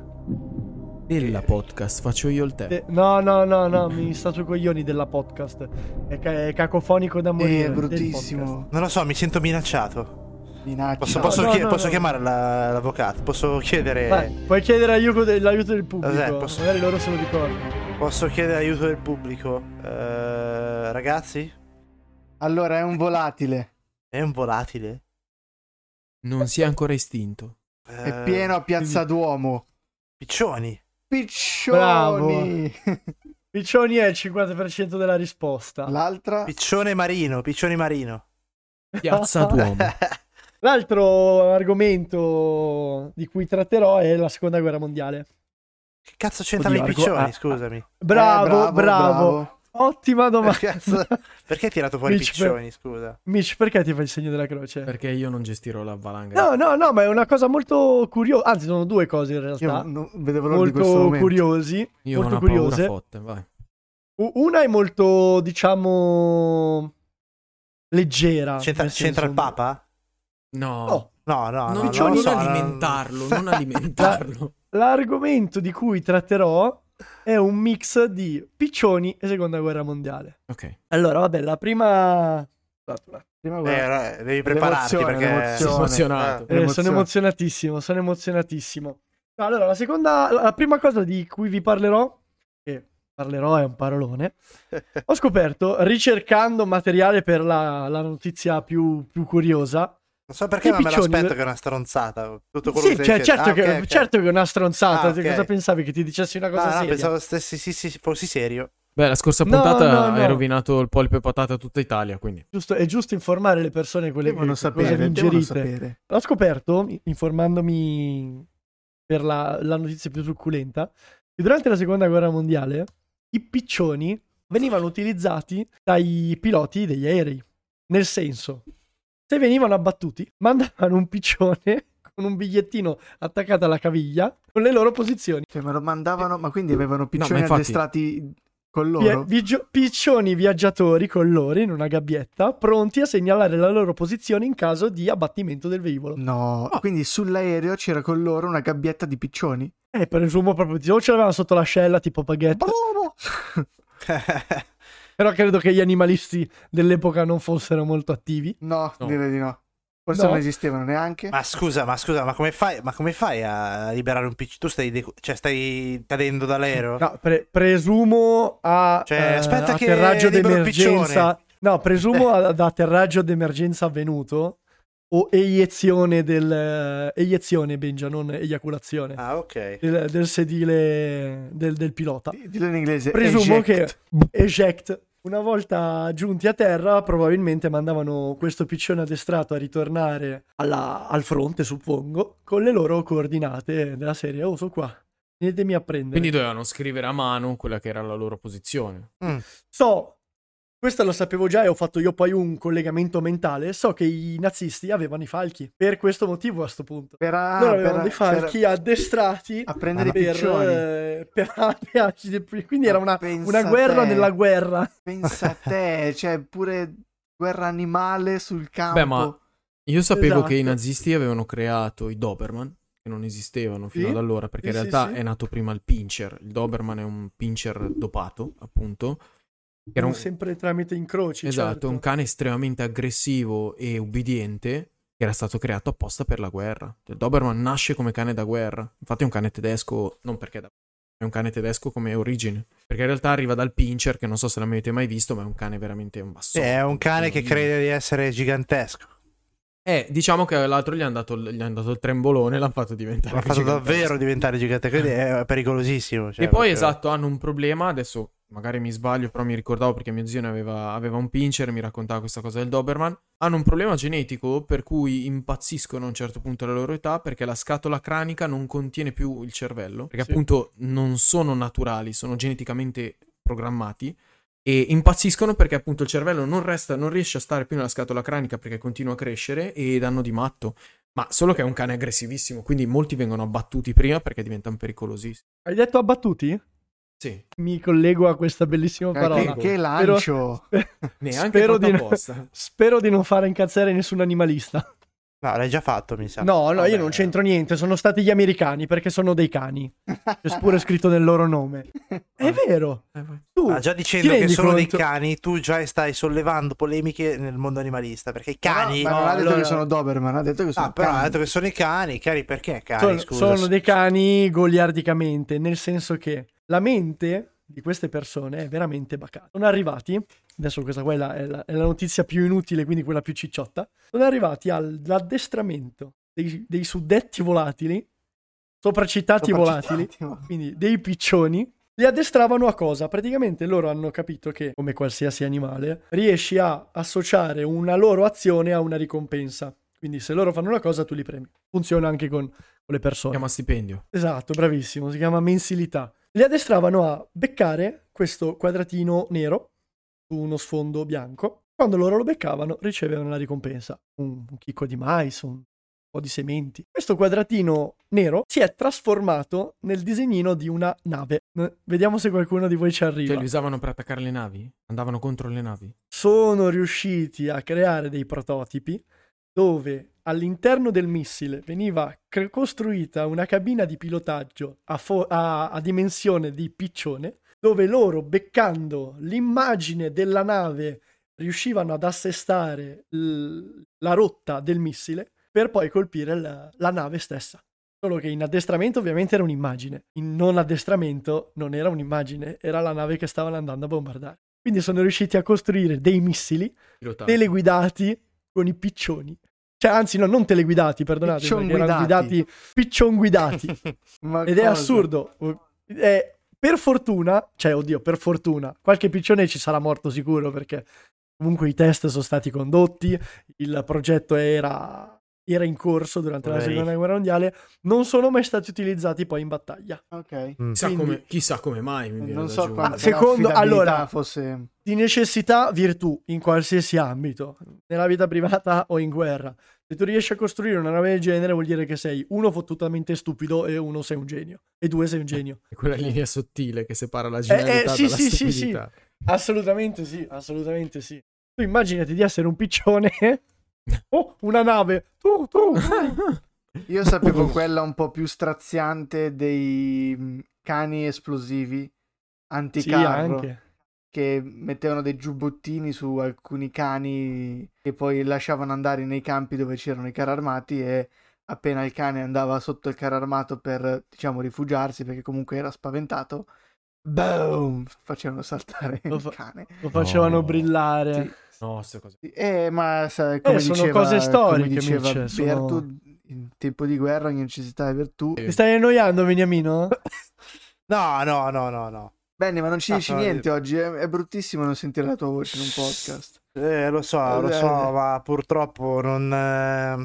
Della podcast, faccio io il tè. De- no, no, no, no, mi sta sui coglioni della podcast. È, ca- è cacofonico da morire. È del bruttissimo. non lo so, mi sento minacciato. Minaccia. Posso, posso no, chie- no, posso no. chiamare la- l'avvocato? Posso chiedere, Vai, puoi chiedere aiuto de- l'aiuto del pubblico. Eh, posso- Magari loro se lo ricordano. posso chiedere aiuto del pubblico? Eh, ragazzi, Allora, è un volatile. è un volatile? Non si è ancora estinto. Eh, È pieno a Piazza Duomo. Piccioni. Piccioni! Piccioni è il 50% della risposta. L'altra... Piccione marino, piccione marino. Piazza Duomo. L'altro argomento di cui tratterò è la seconda guerra mondiale. Che cazzo c'entrano i argo- piccioni, ah, scusami? Bravo, Eh, bravo, Ottima domanda. Cazzo, Perché hai tirato fuori i Mitch, per- piccioni, scusa? Mitch, perché ti fai il segno della croce? Perché io non gestirò la valanga. No, no, no, ma è una cosa molto curiosa. Anzi, sono due cose in Io realtà. non vedevo l'ora di questo Molto momento. curiosi. io ho molto una paura curiose. fotte, vai. U- Una è molto, diciamo, leggera. C'entra, c'entra il Papa? No. No. No, no, no. No, non Piccioni lo non so, non- alimentarlo, non alimentarlo. L'argomento di cui tratterò è un mix di piccioni e seconda guerra mondiale. Ok. Allora, vabbè, la prima... Prima Eh, guarda, no, devi prepararti perché... Sono emozionato. Eh, sono emozionatissimo, sono emozionatissimo. Allora, la seconda, la prima cosa di cui vi parlerò, che parlerò è un parolone, ho scoperto, ricercando materiale per la, la notizia più, più curiosa, Non so perché, I ma me piccioni- l'aspetto che è una stronzata. Tutto quello sì, che cioè, certo, dicendo. che, Ah, ok, ok. certo che è una stronzata, Ah, ok. cosa pensavi che ti dicessi una cosa Ah, no, seria? pensavo stessi, sì, sì, fossi serio. Beh, la scorsa No, puntata no, no. hai rovinato il polpo e patata a tutta Italia, quindi. Giusto- è giusto informare le persone quelle devono che cosa sapere, devono ingerite. sapere. L'ho scoperto, informandomi per la, la notizia più succulenta, che durante la seconda guerra mondiale i piccioni venivano utilizzati dai piloti degli aerei. Nel senso, se venivano abbattuti, mandavano un piccione con un bigliettino attaccato alla caviglia con le loro posizioni. Cioè, me lo mandavano, ma quindi avevano piccioni ma infatti- addestrati con Via- loro? vigio- piccioni viaggiatori con loro in una gabbietta, pronti a segnalare la loro posizione in caso di abbattimento del velivolo. No, quindi sull'aereo c'era con loro una gabbietta di piccioni. Eh, presumo proprio, o ce l'avevano sotto l'ascella tipo baguette. Però credo che gli animalisti dell'epoca non fossero molto attivi. No, No. direi di no. Forse No. non esistevano neanche. ma scusa, ma scusa, ma come fai, ma come fai a liberare un piccione? Tu stai, decu- cioè, stai cadendo dall'aereo? No, pre- presumo a Cioè, eh, aspetta che atterraggio d'emergenza. No, presumo ad atterraggio d'emergenza avvenuto o eiezione del eh, eiezione Benja, non eiaculazione. Ah, ok. Del, del sedile del, del pilota. Di- Dillo in inglese. Presumo eject. che eject una volta giunti a terra probabilmente mandavano questo piccione addestrato a ritornare alla- al fronte suppongo con le loro coordinate della serie oh sono qua venitemi a prendere. Quindi dovevano scrivere a mano quella che era la loro posizione. Mm. So, questa lo sapevo già e ho fatto io poi un collegamento mentale. So che i nazisti avevano i falchi. Per questo motivo a sto punto. Per, ah, Loro avevano per- dei falchi per- addestrati a prendere i per, piccioni. eh, per per- quindi era una, una guerra te. nella guerra. Pensa a te, cioè pure guerra animale sul campo. Beh, ma io sapevo che i Esatto. nazisti avevano creato i Doberman, che non esistevano fino Sì, ad allora, perché sì, in sì, realtà sì. è nato prima il pincher. Il Doberman è un pincher dopato, appunto. Che era un, sempre tramite incroci. esatto, certo. un cane estremamente aggressivo e ubbidiente che era stato creato apposta per la guerra. Il Doberman nasce come cane da guerra. Infatti è un cane tedesco, non perché è da è un cane tedesco come origine. Perché in realtà arriva dal pincher, che non so se l'avete mai visto, ma è un cane veramente un basso. Sì, è un cane che crede di essere gigantesco. Eh, diciamo che l'altro gli hanno dato, dato il trembolone e l'hanno fatto diventare L'ha fatto davvero diventare gigantesco. Quindi è pericolosissimo. cioè, e poi proprio- esatto, hanno un problema, adesso magari mi sbaglio, però mi ricordavo perché mio zio ne aveva, aveva un pincher e mi raccontava questa cosa del Doberman. Hanno un problema genetico per cui impazziscono a un certo punto della loro età perché la scatola cranica non contiene più il cervello, perché Sì. appunto non sono naturali, sono geneticamente programmati. E impazziscono perché appunto il cervello non, resta, non riesce a stare più nella scatola cranica perché continua a crescere e danno di matto. Ma solo che è un cane aggressivissimo, quindi molti vengono abbattuti prima perché diventano pericolosissimi. Hai detto abbattuti? Sì, Mi collego a questa bellissima Eh, parola. che, che lancio! neanche Spero di, no- apposta. spero di non fare incazzare nessun animalista. No, l'hai già fatto, mi sa. No, no, Vabbè. io non c'entro niente. Sono stati gli americani perché sono dei cani. C'è pure scritto nel loro nome. È vero. Eh. Tu, Ah, già dicendo che sono dei conto? cani, tu già stai sollevando polemiche nel mondo animalista. Perché i cani. Ma no, non ha detto allora- che sono Doberman, ha detto che sono Ah, però ha cani. detto che sono i cani. I cani perché cani? sono, scusa. sono dei cani goliardicamente, nel senso che la mente di queste persone è veramente bacata. Sono arrivati, adesso questa qua è la, è la- è la notizia più inutile, quindi quella più cicciotta, sono arrivati all'addestramento dei, dei suddetti volatili, sopracitati volatili, quindi dei piccioni, li addestravano a cosa? Praticamente loro hanno capito che, come qualsiasi animale, riesci a associare una loro azione a una ricompensa. Quindi se loro fanno una cosa, tu li premi. Funziona anche con, con le Si persone. chiama stipendio. Esatto, bravissimo, si chiama mensilità. Li addestravano a beccare questo quadratino nero su uno sfondo bianco. Quando loro lo beccavano, ricevevano la ricompensa. Un, un chicco di mais, un po' di sementi. Questo quadratino nero si è trasformato nel disegnino di una nave. Eh, Vediamo se qualcuno di voi ci arriva. Cioè, li usavano per attaccare le navi? Andavano contro le navi? sono riusciti a creare dei prototipi dove all'interno del missile veniva cre- costruita una cabina di pilotaggio a, fo- a- a dimensione di piccione, dove loro, beccando l'immagine della nave, riuscivano ad assestare l- la rotta del missile per poi colpire la- la nave stessa. Solo che in addestramento ovviamente era un'immagine, in non addestramento non era un'immagine, era la nave che stavano andando a bombardare. Quindi sono riusciti a costruire dei missili Pilotati. teleguidati con i piccioni. Cioè, anzi, no, non teleguidati, perdonate, Piccion guidati. guidati piccion guidati. Ed è cosa? assurdo. Eh, per fortuna, cioè, oddio, per fortuna, qualche piccione ci sarà morto sicuro perché comunque i test sono stati condotti, il progetto era, era in corso durante la Poverini. seconda guerra mondiale, non sono mai stati utilizzati poi in battaglia. Ok. Mm. Chissà, quindi- come, chissà come mai. Mi viene Non so aggiungere. quanto secondo- l'affidabilità allora- fosse... Di necessità, virtù, in qualsiasi ambito, nella vita privata o in guerra. Se tu riesci a costruire una nave del genere vuol dire che sei uno fottutamente stupido e uno sei un genio. E due sei un genio. È quella linea sottile che separa la genialità eh, sì, dalla sì, sì, sì. stupidità. Assolutamente sì, assolutamente sì. Tu immaginati di essere un piccione. Oh, una nave. Tu, tu. Io sapevo quella un po' più straziante dei mm, cani esplosivi Sì, anticarro anche. che mettevano dei giubbottini su alcuni cani che poi lasciavano andare nei campi dove c'erano i carri armati e appena il cane andava sotto il carro armato per diciamo rifugiarsi perché comunque era spaventato boom facevano saltare Lo il fa- cane Lo facevano No. brillare. Sì. No, queste cose. Eh, ma sai, come sono diceva, cose storiche, come diceva Mitch, sono- Bertu, in tempo di guerra ogni necessità è virtù. Ti stai annoiando, Beniamino? No, no, no, no, no. Bene, ma non ci Ah, dici niente oggi, è, è bruttissimo non sentire la tua voce in un podcast. Eh, lo so, lo Eh, so, eh. ma purtroppo non. eh,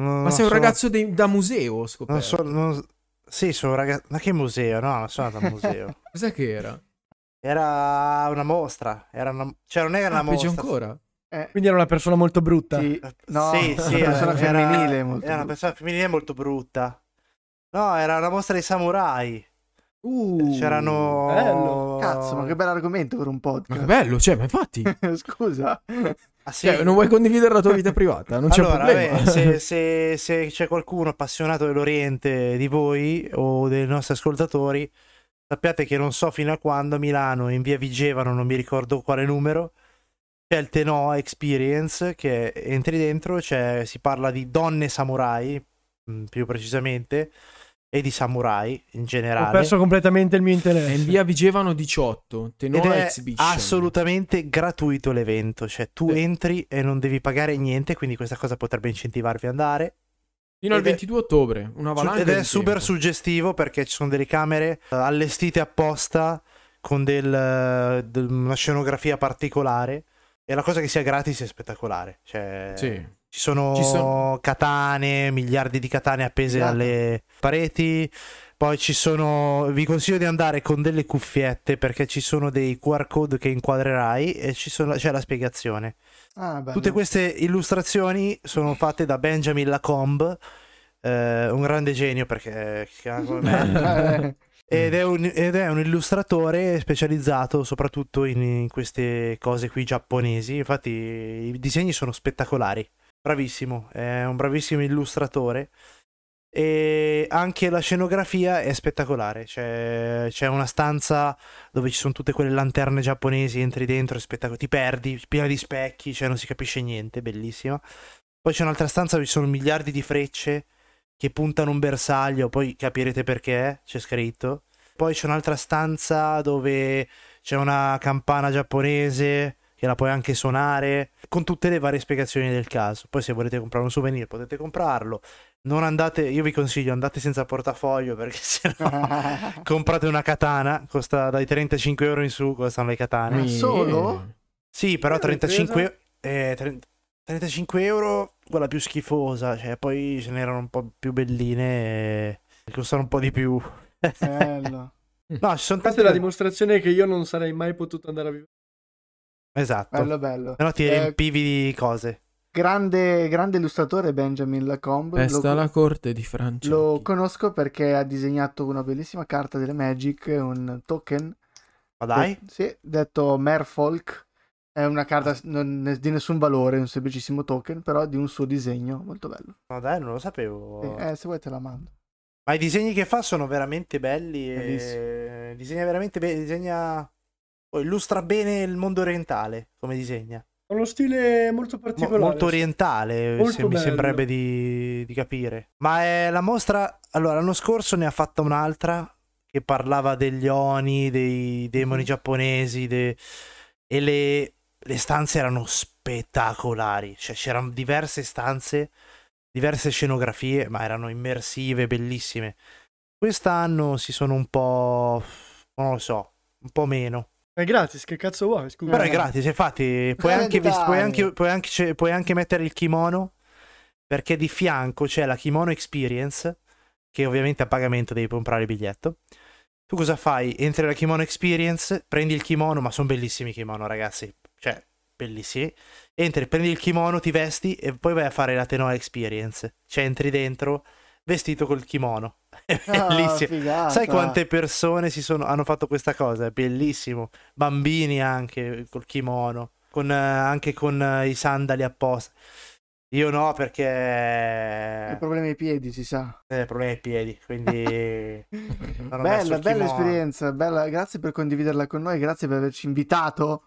non- Ma sei un sono- ragazzo dei- da museo, ho scoperto. Non so, non- Sì, sono ragazzi. Ma che museo? No, non sono andato al museo. Cos'è che era? Era una mostra. Era una... Cioè, non era una Ah, peggio mostra. ancora. Eh, Quindi era una persona molto brutta. sì, no, sì, sì, una persona era- femminile. molto Era una persona femminile molto brutta. No, era una mostra dei samurai. Uh, C'erano. bello. Cazzo, ma che bell'argomento per un Ma che podcast. bello, cioè, ma infatti. Scusa. Ah, sì? Cioè, non vuoi condividere la tua vita privata? Non c'è allora, problema. vabbè, se, se- se c'è qualcuno appassionato dell'Oriente di voi o dei nostri ascoltatori, sappiate che non so fino a quando a Milano, in via Vigevano, non mi ricordo quale numero, c'è il Tenoa Experience che entri dentro, c'è- si parla di donne samurai, mh, più precisamente, e di samurai in Ho generale. perso completamente il mio È interesse. in via Vigevano 18, Ed Tenora è Exhibition. assolutamente gratuito l'evento, cioè tu Sì. entri e non devi pagare niente, quindi questa cosa potrebbe incentivarvi ad andare. Fino al ed è- 22 ottobre, una valanga Ed è super tempo. suggestivo perché ci sono delle camere eh, allestite apposta con del, eh, del- una scenografia particolare. E la cosa che sia gratis è spettacolare. Cioè, Sì. ci, sono Ci sono- katane, miliardi di katane appese Esatto. alle pareti. Poi ci sono. Vi consiglio di andare con delle cuffiette perché ci sono dei QR code che inquadrerai e ci sono- c'è la spiegazione. Ah. Tutte queste illustrazioni sono fatte da Benjamin Lacombe, eh, un grande genio perché come me. Eh, Ed è, un, ed è un illustratore specializzato soprattutto in, in queste cose qui giapponesi. Infatti, i disegni sono spettacolari. Bravissimo, è un bravissimo illustratore. E anche la scenografia è spettacolare. C'è, c'è una stanza dove ci sono tutte quelle lanterne giapponesi. Entri dentro, è. Ti perdi, piena di specchi, cioè non si capisce niente. Bellissima. Poi c'è un'altra stanza dove ci sono miliardi di frecce che puntano un bersaglio, poi capirete perché, c'è scritto. Poi c'è un'altra stanza dove c'è una campana giapponese che la puoi anche suonare, con tutte le varie spiegazioni del caso. Poi se volete comprare un souvenir potete comprarlo. Non andate, io vi consiglio, andate senza portafoglio perché se no comprate una katana, costa dai 35 euro in su, costano le katane. Ma solo? Sì, però Eh, 35, eh, 30 35 euro quella più schifosa, cioè poi ce n'erano un po' più belline e costano un po' di più. Bello. No, ci sono Questa è tante... la dimostrazione che io non sarei mai potuto andare a vivere. Esatto. Bello, bello. Se no ti Eh, riempivi di cose. Grande, grande illustratore Benjamin Lacombe. Resta Lo- la corte di Francia. Lo conosco perché ha disegnato una bellissima carta delle Magic, un token. Ma dai? de- sì, detto Merfolk. È una carta non è di nessun valore, un semplicissimo token, però di un suo disegno, molto bello. Ma dai, non lo sapevo. Sì, eh, se vuoi te la mando. Ma i disegni che fa sono veramente belli e... Bellissimo. Disegna veramente bene, disegna... oh, illustra bene il mondo orientale, come disegna. Uno stile molto Mo- particolare. molto orientale, Molto se- mi sembrerebbe di, di capire. Ma è la mostra, allora, l'anno scorso ne ha fatta un'altra che parlava degli Oni, dei demoni Mhm. giapponesi, de- e le, le stanze erano spettacolari, cioè c'erano diverse stanze, diverse scenografie, ma erano immersive, bellissime. Quest'anno si sono un po', non lo so, un po' meno. È gratis, che cazzo vuoi? Scusa. Però è gratis, infatti puoi Eh, anche, puoi, anche, puoi, anche, cioè, puoi anche mettere il kimono perché di fianco c'è la Kimono Experience che ovviamente a pagamento devi comprare il biglietto. Tu cosa fai? Entri alla Kimono Experience, prendi il kimono, ma sono bellissimi i kimono ragazzi, cioè bellissimi. Entri, prendi il kimono, ti vesti e poi vai a fare la Tenoa Experience. Cioè entri dentro vestito col kimono. È Ah, bellissimo. figata. Sai quante persone si sono, hanno fatto questa cosa? È bellissimo. Bambini anche col kimono, con, eh, anche con eh, i sandali apposta. Io no, Il perché problema ai piedi, si sa. ho problemi ai piedi, quindi Bella, il bella esperienza, bella. Grazie per condividerla con noi, grazie per averci invitato.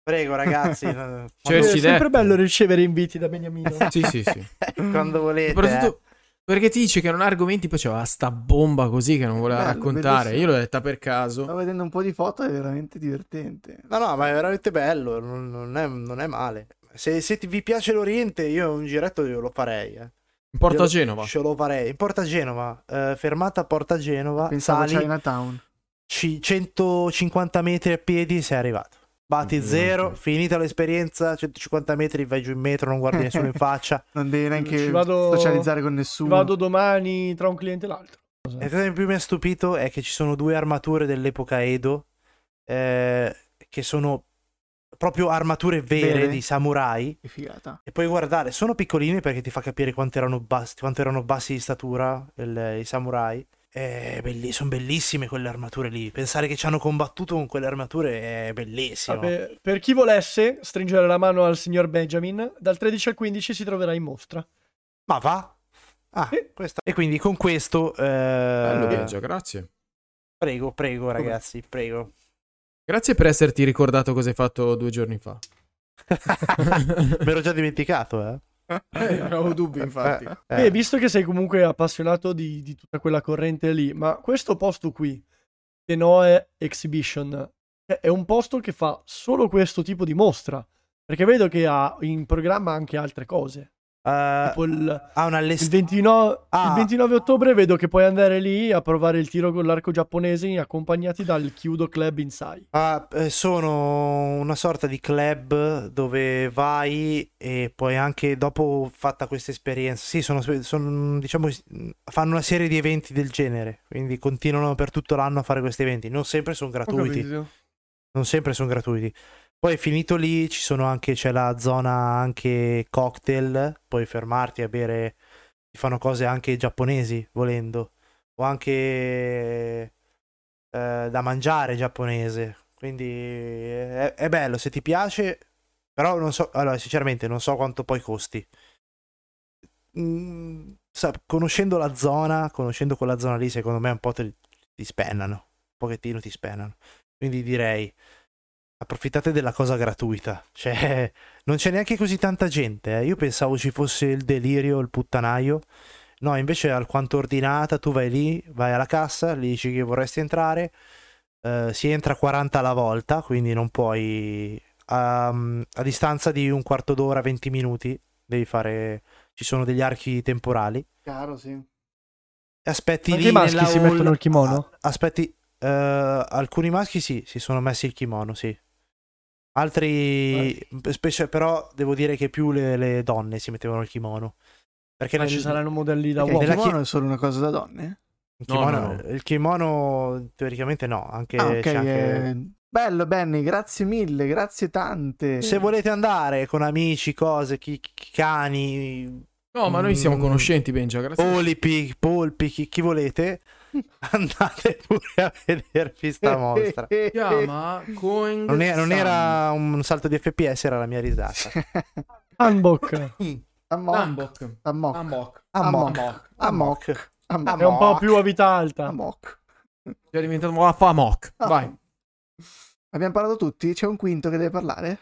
Prego, ragazzi. eh, È sempre detto. bello ricevere inviti da Beniamino. Sì, sì, sì. quando volete. Soprattutto eh. Perché ti dice che non ha argomenti, poi c'era sta bomba così che non voleva Bello, raccontare. bellissimo. Io l'ho detta per caso. Stavo vedendo un po' di foto, è veramente divertente. No, no, ma è veramente bello, non, non è, non è male. Se, se ti- vi piace l'Oriente, io un giretto io lo farei. Eh. In Porta Io- Genova. Ce lo farei. In Porta Genova, eh, fermata a Porta Genova, Pensavo a sali Chinatown. ci- 150 metri a piedi sei arrivato. Batti zero, finita l'esperienza, 150 metri vai giù in metro, non guardi nessuno in faccia. Non devi neanche vado- socializzare con nessuno. Vado domani tra un cliente e l'altro. La cosa che più mi ha stupito è che ci sono due armature dell'epoca Edo eh, che sono proprio armature vere, Vere? di samurai. Che figata. E puoi guardare, sono piccoline perché ti fa capire quanto erano bassi, quanto erano bassi di statura il- i samurai. E belli, sono bellissime quelle armature lì. Pensare che ci hanno combattuto con quelle armature è bellissimo. Vabbè, per chi volesse stringere la mano al signor Benjamin, dal 13 al 15 si troverà in mostra. Ma va? Ah, Sì. questa- E quindi con questo... eh, Bello, grazie. Prego, prego ragazzi, prego. Grazie per esserti ricordato cosa hai fatto due giorni fa. Me l'ho già dimenticato, eh. Eh, non avevo dubbi, infatti. Eh, E visto che sei comunque appassionato di, di tutta quella corrente lì, ma questo posto qui, Tenoe Exhibition, è- è un posto che fa solo questo tipo di mostra. Perché vedo che ha in programma anche altre cose. Eh, Tipo il, il allestimento... 29, Ah. il 29 ottobre vedo che puoi andare lì a provare il tiro con l'arco giapponese accompagnati dal Kyudo Club Insai. Ah, eh, sono una sorta di club dove vai e poi anche dopo fatta questa esperienza, sì, sono, sono, diciamo, fanno una serie di eventi del genere, quindi continuano per tutto l'anno a fare questi eventi. Non sempre sono gratuiti, non sempre sono gratuiti. Poi finito lì ci sono anche, c'è la zona anche cocktail, puoi fermarti a bere, ti fanno cose anche giapponesi volendo, o anche eh, da mangiare giapponese. Quindi è, è bello se ti piace, però non so, allora sinceramente non so quanto poi costi. Mm, sa- conoscendo la zona, conoscendo quella zona lì, secondo me un po' te- ti spennano, un pochettino ti spennano. Quindi direi approfittate della cosa gratuita. Cioè, non c'è neanche così tanta gente. eh. Io pensavo ci fosse il delirio, il puttanaio. No, invece è alquanto ordinata. Tu vai lì, vai alla cassa, gli dici che vorresti entrare. eh, si entra 40 alla volta, quindi non puoi. A, a distanza di un quarto d'ora, 20 minuti, devi fare. Ci sono degli archi temporali. Chiaro, sì. Aspetti Anche lì i maschi si hall- mettono il kimono? Aspetti. eh, alcuni maschi sì, si sono messi il kimono, sì. Altri, specie, però devo dire che più le, le donne si mettevano il kimono. Perché Ma nel- ci saranno modelli da uomo. il nella chi- kimono è solo una cosa da donne? il No, kimono, no, no. il kimono teoricamente no, anche, Ah, ok. c'è anche- eh, Bello, Benny, grazie mille, grazie tante. Se volete andare con amici, cose, chi, chi- cani, No, ma noi siamo Mm. conoscenti, Benja, grazie. polipi, polpi, chi, chi volete, andate pure a vedervi sta mostra. Eh, Chiama Going Non, è- non era un salto di FPS, era la mia risata. Ambok. Amok. Amok. Amok. Amok. È un po' più a vita alta. Amok. È diventato un fa Amok. Ah. Vai. Abbiamo parlato tutti? C'è un quinto che deve parlare?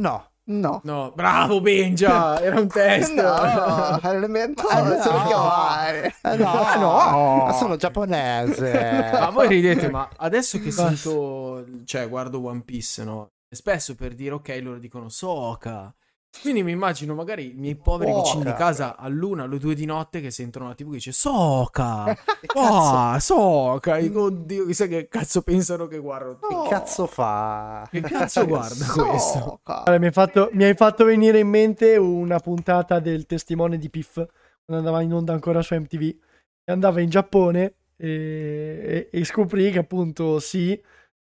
No. No. No, bravo Benja, era un test. No, era l'elemento, Ma no. se lo chiamare. Eh, no, no. ma sono giapponese. Ma voi ridete, ma adesso che sento, cioè guardo One Piece, no? Spesso per dire ok, loro dicono Soka. Quindi mi immagino magari i miei poveri Soka. vicini di casa all'una, alle due di notte che sentono la TV che dice cazzo, Ah, Soka. Dico, oddio, chissà che cazzo pensano che guardo. che cazzo fa? Che cazzo guarda questo? Soca. Allora, mi, hai fatto, mi hai fatto venire in mente una puntata del testimone di Piff quando andava in onda ancora su MTV e andava in Giappone e, e- e scoprì che appunto sì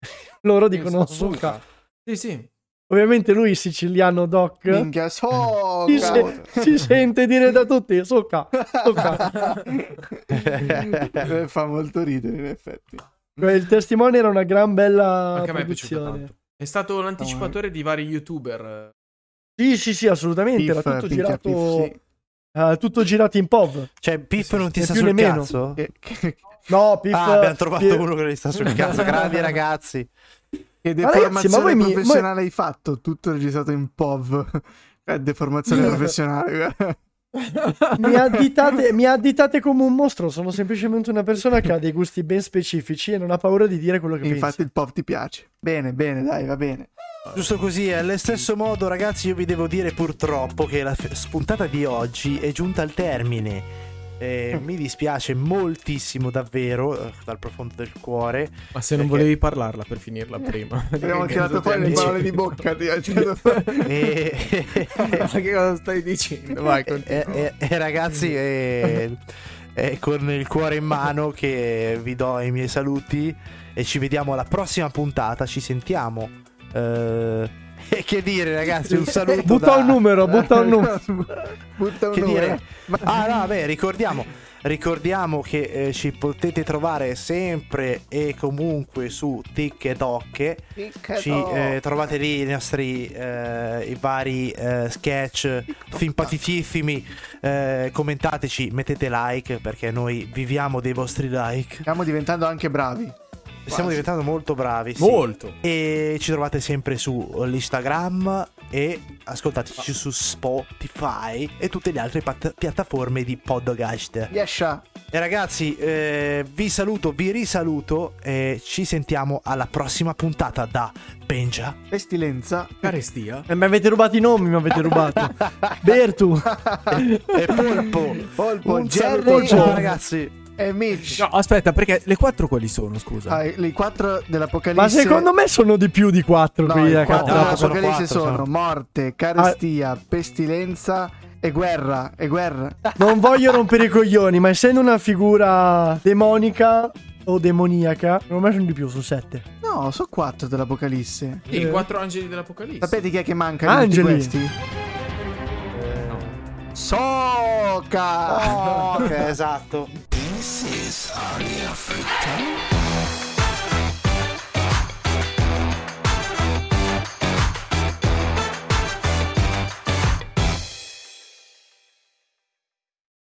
loro dicono Soka Sì, sì. Ovviamente lui siciliano doc Minchia, Soca. si, se- si sente dire da tutti Soka Soka Eh, Fa molto ridere, in effetti. il testimone era una gran bella Anche a me è piaciuto produzione tanto. È stato l'anticipatore di vari youtuber. sì sì sì assolutamente Piff, era tutto minchia, girato Piff, sì. eh, tutto girato in POV Cioè, Piff non ti sta sul meno. cazzo? Che- no Piff Ah, abbiamo trovato Piff- uno che gli sta sul cazzo. Grandi ragazzi. Che Ma ragazzi, deformazione ma voi mi- professionale hai fatto? Tutto registrato in POV. Eh, deformazione professionale. mi additate, mi additate come un mostro. Sono semplicemente una persona che ha dei gusti ben specifici e non ha paura di dire quello che Infatti pensa. il POV ti piace. Bene, bene, dai, va bene. Giusto così, allo stesso modo, ragazzi, io vi devo dire purtroppo che la f- spuntata di oggi è giunta al termine. Eh, mi dispiace moltissimo, davvero, eh, dal profondo del cuore. Ma se non Perché- volevi parlarla per finirla prima. Abbiamo tirato fuori le parole di bocca. ti. E, Ma che cosa stai dicendo? Vai, e, e- e, ragazzi, eh, è con il cuore in mano che vi do i miei saluti e ci vediamo alla prossima puntata. Ci sentiamo. Eh, e che dire, ragazzi, un saluto. Butta da- un numero, butta un numero. Butta un Che numero. dire? Ah, no, beh, ricordiamo. Ricordiamo che eh, ci potete trovare sempre e comunque su TikTok. Ci eh, trovate lì i nostri eh, i vari eh, sketch simpaticissimi. Eh, commentateci, mettete like perché noi viviamo dei vostri like. Stiamo diventando anche bravi. Stiamo diventando molto bravi. sì. Molto. E ci trovate sempre su Instagram e ascoltateci su Spotify e tutte le altre pat- piattaforme di podcast. Yesha. E ragazzi, eh, vi saluto, vi risaluto e ci sentiamo alla prossima puntata da Benja. Pestilenza. Carestia. Eh, mi avete rubato i nomi, mi avete rubato. Bertu. e Polpo. Polpo, Un Jerry saluto, Ciao. ragazzi. E Mitch. No, aspetta, perché le quattro quali sono, scusa? Ah, i quattro dell'Apocalisse. Ma secondo me sono di più di quattro no, i da quattro no, sono dell'Apocalisse sono, sono. morte, carestia, pestilenza e guerra. E guerra. Non voglio rompere i coglioni, ma essendo una figura demonica o demoniaca, secondo me sono di più, sono sette. No, sono quattro dell'Apocalisse. Sì, i quattro angeli dell'Apocalisse. Sapete chi è che manca Angeli. questi? Soca! Oh, che esatto. This is Audio Africa.